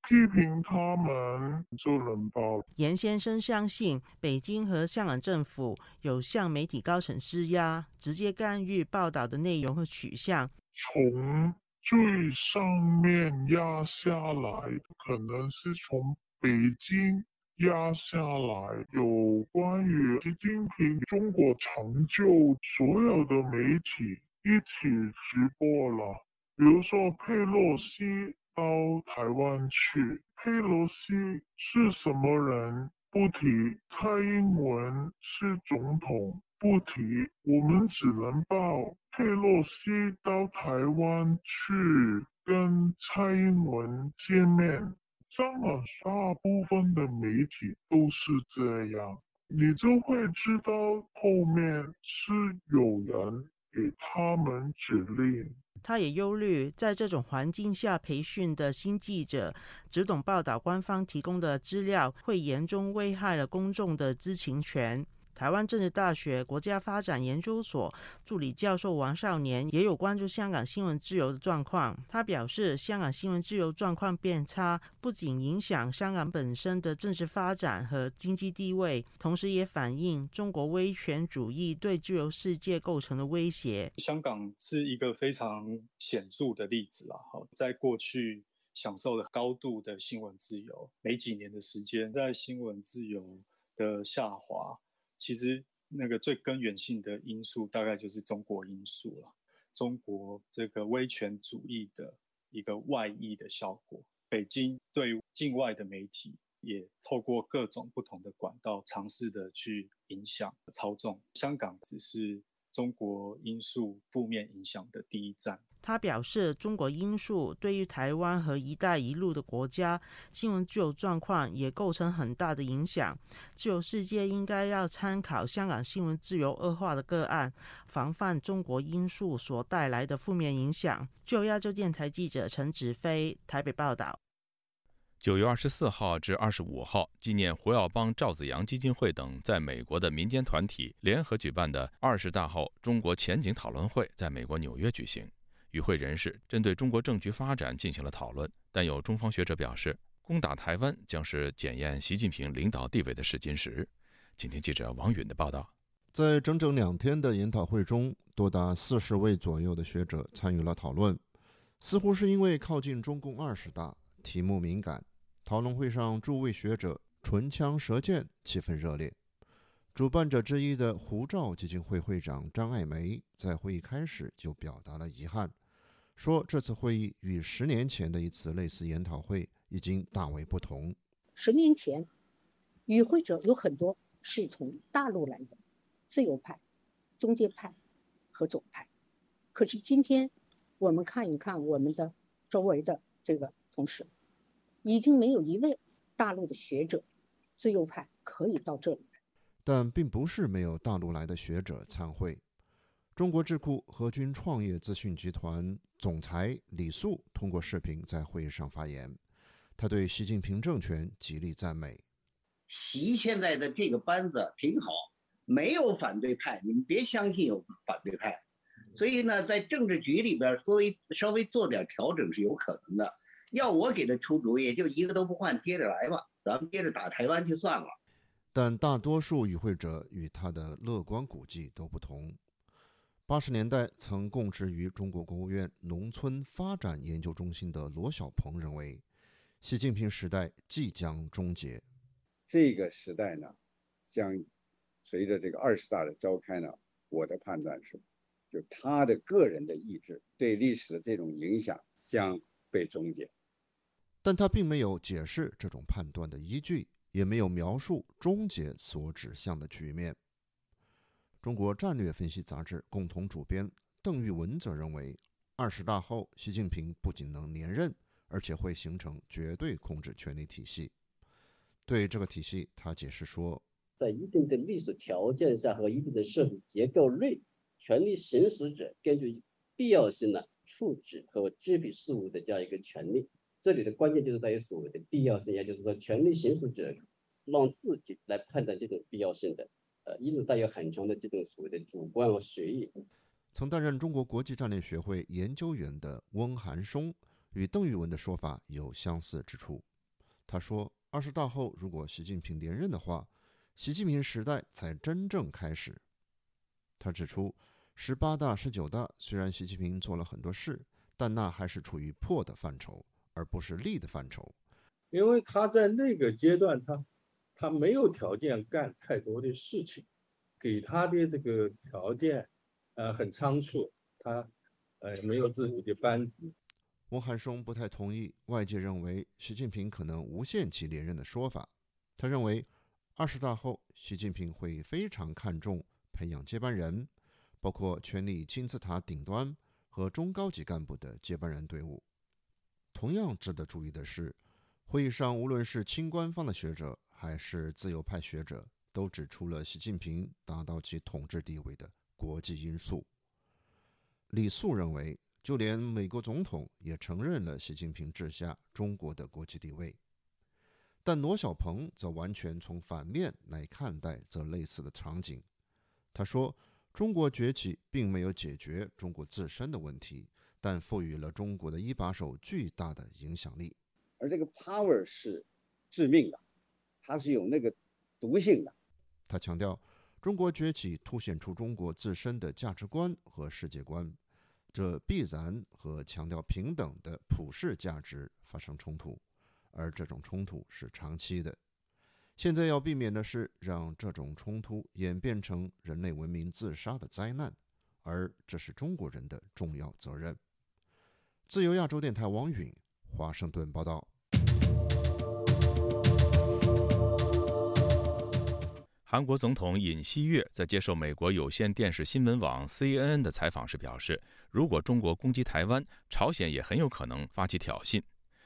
批评他们就能报。严先生相信，北京和香港政府有向媒体高层施压，直接干预报道的内容和取向。从最上面压下来，可能是从北京。压下来有关于习近平中国成就，所有的媒体一起直播了。比如说佩洛西到台湾去，佩洛西是什么人？不提。蔡英文是总统，不提。我们只能报佩洛西到台湾去跟蔡英文见面。当然大部分的媒体都是这样，你就会知道后面是有人给他们指令。他也忧虑，在这种环境下培训的新记者只懂报道官方提供的资料，会严重危害了公众的知情权。台湾政治大学国家发展研究所助理教授王少年也有关注香港新闻自由的状况。他表示，香港新闻自由状况变差，不仅影响香港本身的政治发展和经济地位，同时也反映中国威权主义对自由世界构成的威胁。香港是一个非常显著的例子啊！好，在过去。享受了高度的新闻自由，没几年的时间，在新闻自由的下滑，其实那个最根源性的因素，大概就是中国因素了。中国这个威权主义的一个外溢的效果，北京对境外的媒体也透过各种不同的管道，尝试的去影响、操纵。香港只是中国因素负面影响的第一站。他表示，中国因素对于台湾和“一带一路”的国家新闻自由状况也构成很大的影响。自由世界应该要参考香港新闻自由恶化的个案，防范中国因素所带来的负面影响。就亚洲电台记者陈子飞台北报道。九月二十四号至二十五号，纪念胡耀邦、赵子阳基金会等在美国的民间团体联合举办的二十大后中国前景讨论会在美国纽约举行。与会人士针对中国政局发展进行了讨论，但有中方学者表示，攻打台湾将是检验习近平领导地位的试金石。请听记者王允的报道。在整整两天的研讨会中，多达四十位左右的学者参与了讨论。似乎是因为靠近中共二十大，题目敏感，讨论会上诸位学者唇枪舌剑，气氛热烈。主办者之一的胡兆基金会会长张爱梅在会议开始就表达了遗憾。说这次会议与十年前的一次类似研讨会已经大为不同。十年前，与会者有很多是从大陆来的，自由派、中间派和左派。可是今天，我们看一看我们的周围的这个同事，已经没有一位大陆的学者、自由派可以到这里。但并不是没有大陆来的学者参会。中国智库和军创业资讯集团总裁李素通过视频在会议上发言，他对习近平政权极力赞美。习现在的这个班子挺好，没有反对派，你们别相信有反对派。所以呢，在政治局里边，稍微稍微做点调整是有可能的。要我给他出主意，就一个都不换，接着来吧，咱们接着打台湾就算了。但大多数与会者与他的乐观估计都不同。八十年代曾供职于中国国务院农村发展研究中心的罗小鹏认为，习近平时代即将终结。这个时代呢，将随着这个二十大的召开呢，我的判断是，就他的个人的意志对历史的这种影响将被终结。但他并没有解释这种判断的依据，也没有描述终结所指向的局面。中国战略分析杂志共同主编邓玉文则认为，二十大后，习近平不仅能连任，而且会形成绝对控制权力体系。对这个体系，他解释说，在一定的历史条件下和一定的社会结构内，权力行使者根据必要性呢处置和支配事务的这样一个权利。这里的关键就是在于所谓的必要性，也就是说，权力行使者让自己来判断这种必要性的。呃一直带有很强的这种所谓的主观和随意。曾担任中国国际战略学会研究员的翁寒松与邓玉文的说法有相似之处。他说：“二十大后，如果习近平连任的话，习近平时代才真正开始。”他指出，十八大、十九大虽然习近平做了很多事，但那还是处于破的范畴，而不是利的范畴。因为他在那个阶段，他。他没有条件干太多的事情，给他的这个条件，呃，很仓促。他，呃，没有自己的班子。翁汉松不太同意外界认为习近平可能无限期连任的说法。他认为，二十大后，习近平会非常看重培养接班人，包括权力金字塔顶端和中高级干部的接班人队伍。同样值得注意的是，会议上无论是亲官方的学者。还是自由派学者都指出了习近平达到其统治地位的国际因素。李素认为，就连美国总统也承认了习近平治下中国的国际地位。但罗小鹏则完全从反面来看待这类似的场景。他说：“中国崛起并没有解决中国自身的问题，但赋予了中国的一把手巨大的影响力。而这个 power 是致命的，它是有那个毒性的。”他强调，中国崛起凸显出中国自身的价值观和世界观，这必然和强调平等的普世价值发生冲突。而这种冲突是长期的，现在要避免的是让这种冲突演变成人类文明自杀的灾难，而这是中国人的重要责任。自由亚洲电台王允，华盛顿报道。韩国总统尹锡悦在接受美国有线电视新闻网 CNN 的采访时表示，如果中国攻击台湾，朝鲜也很有可能发起挑衅。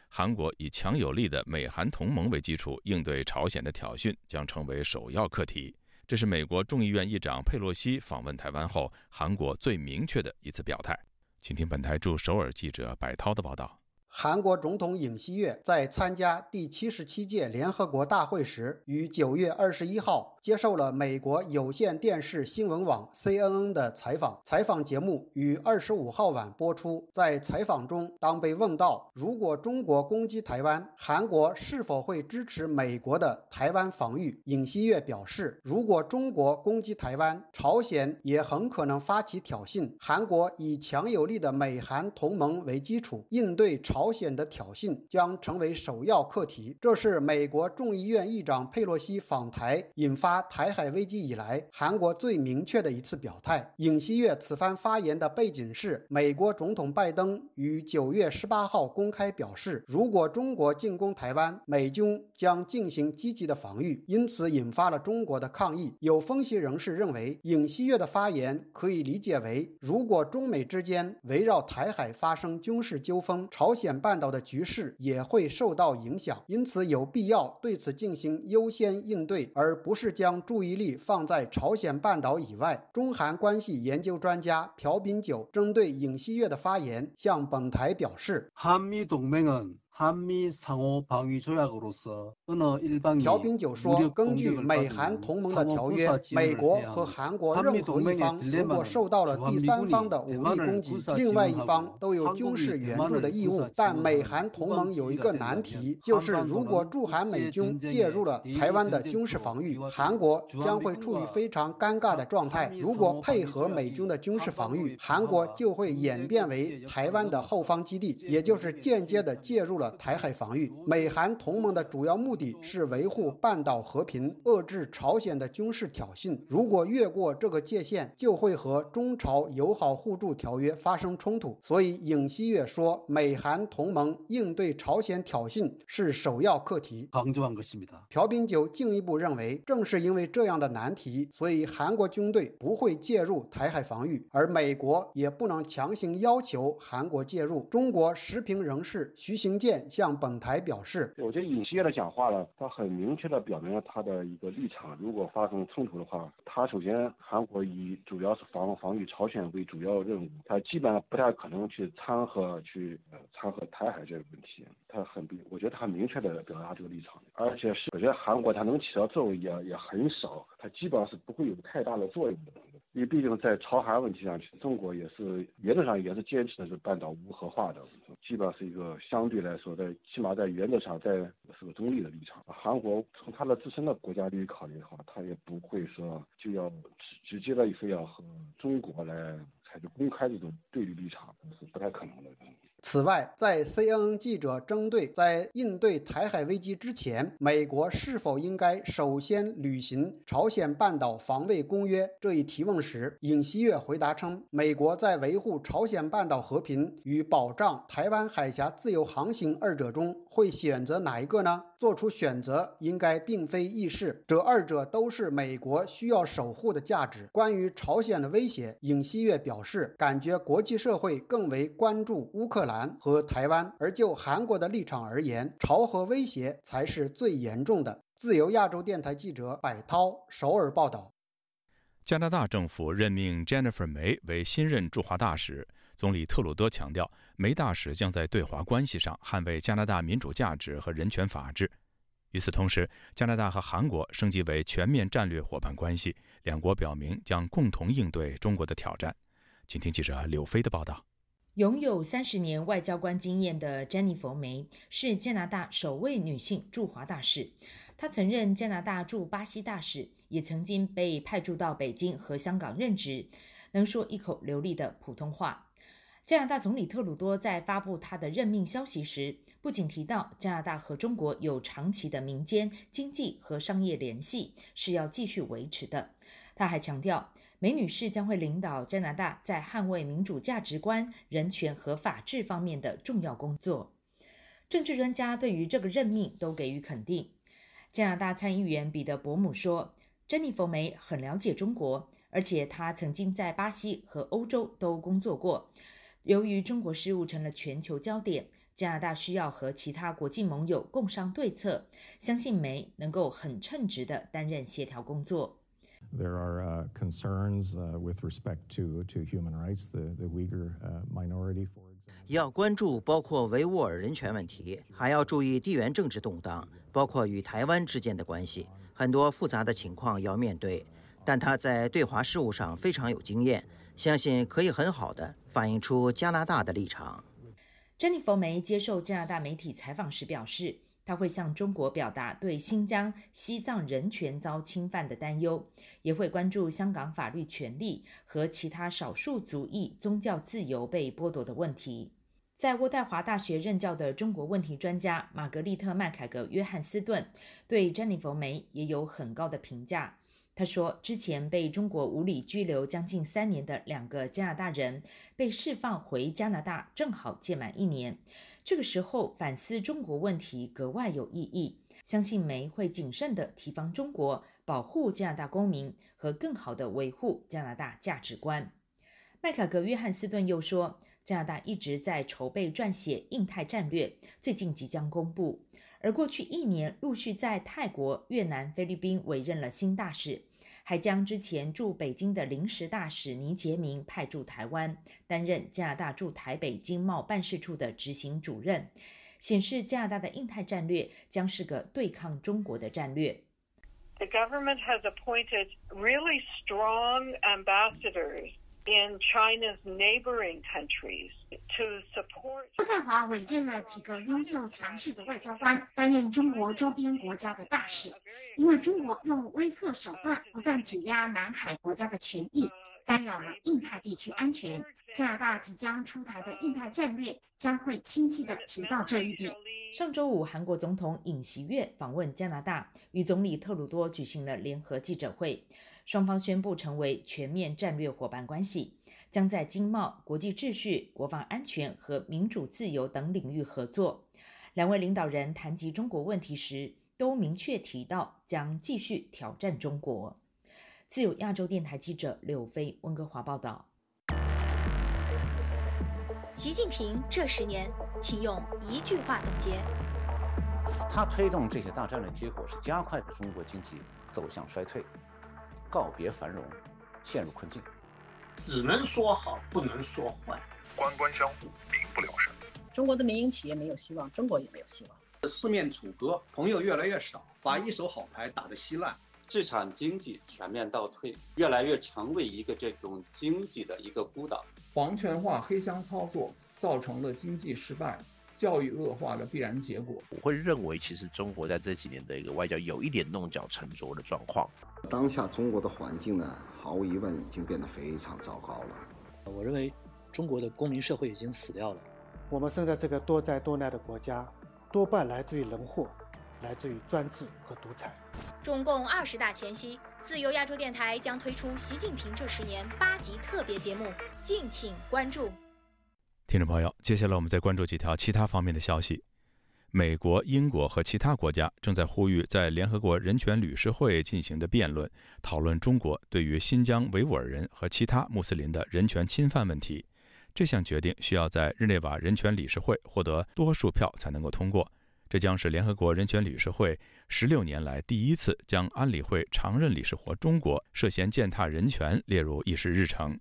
韩国以强有力的美韩同盟为基础，应对朝鲜的挑衅将成为首要课题。这是美国众议院议长佩洛西访问台湾后，韩国最明确的一次表态。请听本台驻首尔记者柏涛的报道。韩国总统尹锡悦在参加第七十七届联合国大会时，于九月二十一号接受了美国有线电视新闻网 CNN 的采访。采访节目于二十五号晚播出。在采访中，当被问到如果中国攻击台湾，韩国是否会支持美国的台湾防御，尹锡悦表示，如果中国攻击台湾，朝鲜也很可能发起挑衅。韩国以强有力的美韩同盟为基础，应对朝。鲜的挑衅将成为首要课题。这是美国众议院议长佩洛西访台引发台海危机以来，韩国最明确的一次表态。尹锡悦此番发言的背景是，美国总统拜登于九月十八号公开表示，如果中国进攻台湾，美军将进行积极的防御，因此引发了中国的抗议。有分析人士认为，尹锡悦的发言可以理解为，如果中美之间围绕台海发生军事纠纷，朝鲜。半岛的局势也会受到影响，因此有必要对此进行优先应对，而不是将将注意力放在朝鲜半岛以外。中韩关系研究专家朴炳九针对尹锡悦的发言向本台表示：“韩米同盟。”朴炳九说：“根据美韩同盟的条约，美国和韩国任何一方如果受到了第三方的武力攻击，另外一方都有军事援助的义务。但美韩同盟有一个难题，就是如果驻韩美军介入了台湾的军事防御，韩国将会处于非常尴尬的状态。如果配合美军的军事防御，韩国就会演变为台湾的后方基地，也就是间接的介入了。”台海防御，美韩同盟的主要目的是维护半岛和平，遏制朝鲜的军事挑衅。如果越过这个界限，就会和中朝友好互助条约发生冲突。所以，尹锡悦说，美韩同盟应对朝鲜挑衅是首要课题。朴炳九进一步认为，正是因为这样的难题，所以韩国军队不会介入台海防御，而美国也不能强行要求韩国介入。中国时评人士徐行健。向本台表示，我觉得尹锡悦的讲话呢，他很明确的表明了他的一个立场。如果发生冲突的话，他首先韩国以主要是防防御朝鲜为主要任务，他基本上不太可能去掺和去呃掺和台海这个问题。他很，我觉得他很明确的表达这个立场，而且是我觉得韩国他能起到作用也也很少，他基本上是不会有太大的作用的。因为毕竟在朝韩问题上，中国也是原则上也是坚持的是半岛无核化的，基本上是一个相对来说在起码在原则上在是个中立的立场。韩国从他的自身的国家利益考虑的话，他也不会说就要直直接的非要和中国来采取公开这种对立立场，是不太可能的。此外，在 CNN 记者针对在应对台海危机之前，美国是否应该首先履行朝鲜半岛防卫公约这一提问时，尹锡悦回答称，美国在维护朝鲜半岛和平与保障台湾海峡自由航行二者中会选择哪一个呢？做出选择应该并非易事，这二者都是美国需要守护的价值。关于朝鲜的威胁，尹锡悦表示，感觉国际社会更为关注乌克兰和台湾，而就韩国的立场而言，朝核威胁才是最严重的。自由亚洲电台记者柏涛首尔报道。加拿大政府任命 Jennifer 梅为新任驻华大使，总理特鲁多强调。梅大使将在对华关系上捍卫加拿大民主价值和人权法治。与此同时，加拿大和韩国升级为全面战略伙伴关系，两国表明将共同应对中国的挑战。请听记者柳飞的报道。拥有三十年外交官经验的詹妮弗梅是加拿大首位女性驻华大使。她曾任加拿大驻巴西大使，也曾经被派驻到北京和香港任职，能说一口流利的普通话。加拿大总理特鲁多在发布他的任命消息时，不仅提到加拿大和中国有长期的民间经济和商业联系，是要继续维持的。他还强调，梅女士将会领导加拿大在捍卫民主价值观、人权和法治方面的重要工作。政治专家对于这个任命都给予肯定。加拿大参议员彼得·伯姆说：“珍妮佛·梅很了解中国，而且她曾经在巴西和欧洲都工作过。”由于中国事务成了全球焦点，加拿大需要和其他国际盟友共商对策。相信梅能够很称职地担任协调工作。There are concerns with respect to to human rights, the the Uyghur minority, for example. 要关注包括维吾尔人权问题，还要注意地缘政治动荡，包括与台湾之间的关系，很多复杂的情况要面对。但他在对华事务上非常有经验。相信可以很好的反映出加拿大的立场。珍妮佛梅接受加拿大媒体采访时表示，他会向中国表达对新疆、西藏人权遭侵犯的担忧，也会关注香港法律权利和其他少数族裔宗教自由被剥夺的问题。在渥太华大学任教的中国问题专家玛格丽特·麦凯格·约翰斯顿对珍妮佛梅也有很高的评价。他说：“之前被中国无理拘留将近三年的两个加拿大人被释放回加拿大，正好届满一年。这个时候反思中国问题格外有意义。相信梅会谨慎地提防中国，保护加拿大公民和更好地维护加拿大价值观。”麦卡格·约翰斯顿又说：“加拿大一直在筹备撰写印太战略，最近即将公布。”而过去一年陆续在泰国、越南、菲律宾委任了新大使，还将之前驻北京的临时大使倪杰明派驻台湾，担任加拿大驻台北经贸办事处的执行主任，显示加拿大的印太战略将是个对抗中国的战略。The government has appointed really strong ambassadors in China's neighboring countries. 渥太华委任了几个优秀强势的外交官担任中国周边国家的大使，因为中国用威吓手段不断挤压南海国家的权益，干扰了印太地区安全。加拿大即将出台的印太战略将会清晰地提到这一点。上周五，韩国总统尹锡悦访问加拿大，与总理特鲁多举行了联合记者会。双方宣布成为全面战略伙伴关系，将在经贸、国际秩序、国防安全和民主自由等领域合作。两位领导人谈及中国问题时，都明确提到将继续挑战中国。自由亚洲电台记者柳飞温哥华报道。习近平这十年，请用一句话总结：他推动这些大战略，结果是加快中国经济走向衰退。告别繁荣，陷入困境，只能说好，不能说坏。官官相护，民不聊生。中国的民营企业没有希望，中国也没有希望。四面楚歌，朋友越来越少，把一手好牌打得稀烂。市场经济全面倒退，越来越成为一个这种经济的一个孤岛。皇权化、黑箱操作造成了经济失败。教育恶化的必然结果，我会认为，其实中国在这几年的一个外交有一点弄巧成拙的状况。当下中国的环境呢，毫无疑问已经变得非常糟糕了。我认为，中国的公民社会已经死掉了。我们生在这个多灾多难的国家，多半来自于人祸，来自于专制和独裁。中共二十大前夕，自由亚洲电台将推出习近平这十年八集特别节目，敬请关注。听众朋友，接下来我们再关注几条其他方面的消息。美国、英国和其他国家正在呼吁在联合国人权理事会进行的辩论，讨论中国对于新疆维吾尔人和其他穆斯林的人权侵犯问题。这项决定需要在日内瓦人权理事会获得多数票才能够通过。这将是联合国人权理事会十六年来第一次将安理会常任理事国中国涉嫌践踏人权列入议事日程。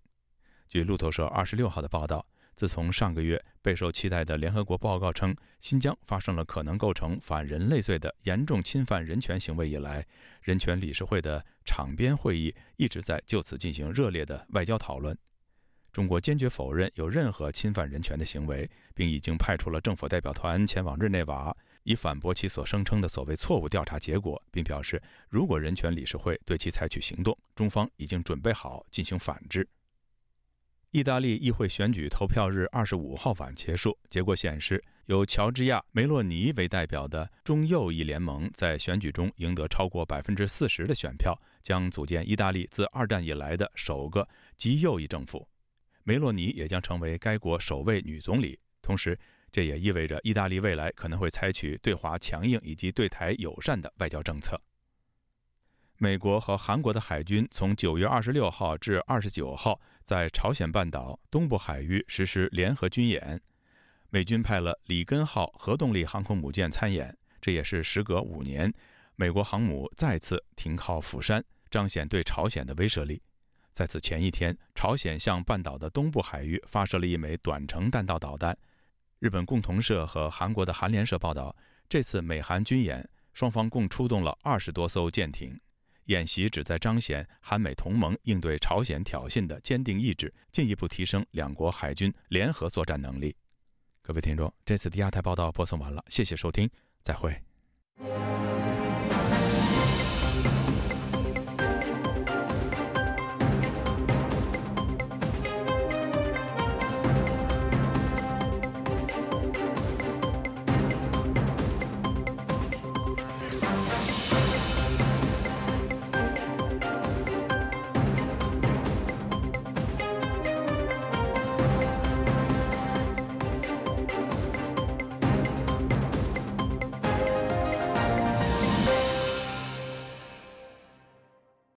据路透社二十六号的报道。自从上个月备受期待的联合国报告称新疆发生了可能构成反人类罪的严重侵犯人权行为以来，人权理事会的场边会议一直在就此进行热烈的外交讨论。中国坚决否认有任何侵犯人权的行为，并已经派出了政府代表团前往日内瓦，以反驳其所声称的所谓错误调查结果，并表示如果人权理事会对其采取行动，中方已经准备好进行反制。意大利议会选举投票日二十五号晚结束，结果显示，由乔治亚·梅洛尼为代表的中右翼联盟在选举中赢得超过百分之四十的选票，将组建意大利自二战以来的首个极右翼政府。梅洛尼也将成为该国首位女总理，同时，这也意味着意大利未来可能会采取对华强硬以及对台友善的外交政策。美国和韩国的海军从九月二十六号至二十九号在朝鲜半岛东部海域实施联合军演。美军派了里根号核动力航空母舰参演，这也是时隔五年，美国航母再次停靠釜山，彰显对朝鲜的威慑力。在此前一天，朝鲜向半岛的东部海域发射了一枚短程弹道导弹。日本共同社和韩国的韩联社报道，这次美韩军演，双方共出动了二十多艘舰艇。演习旨在彰显韩美同盟应对朝鲜挑衅的坚定意志，进一步提升两国海军联合作战能力。各位听众，这次的亚太报道播送完了，谢谢收听，再会。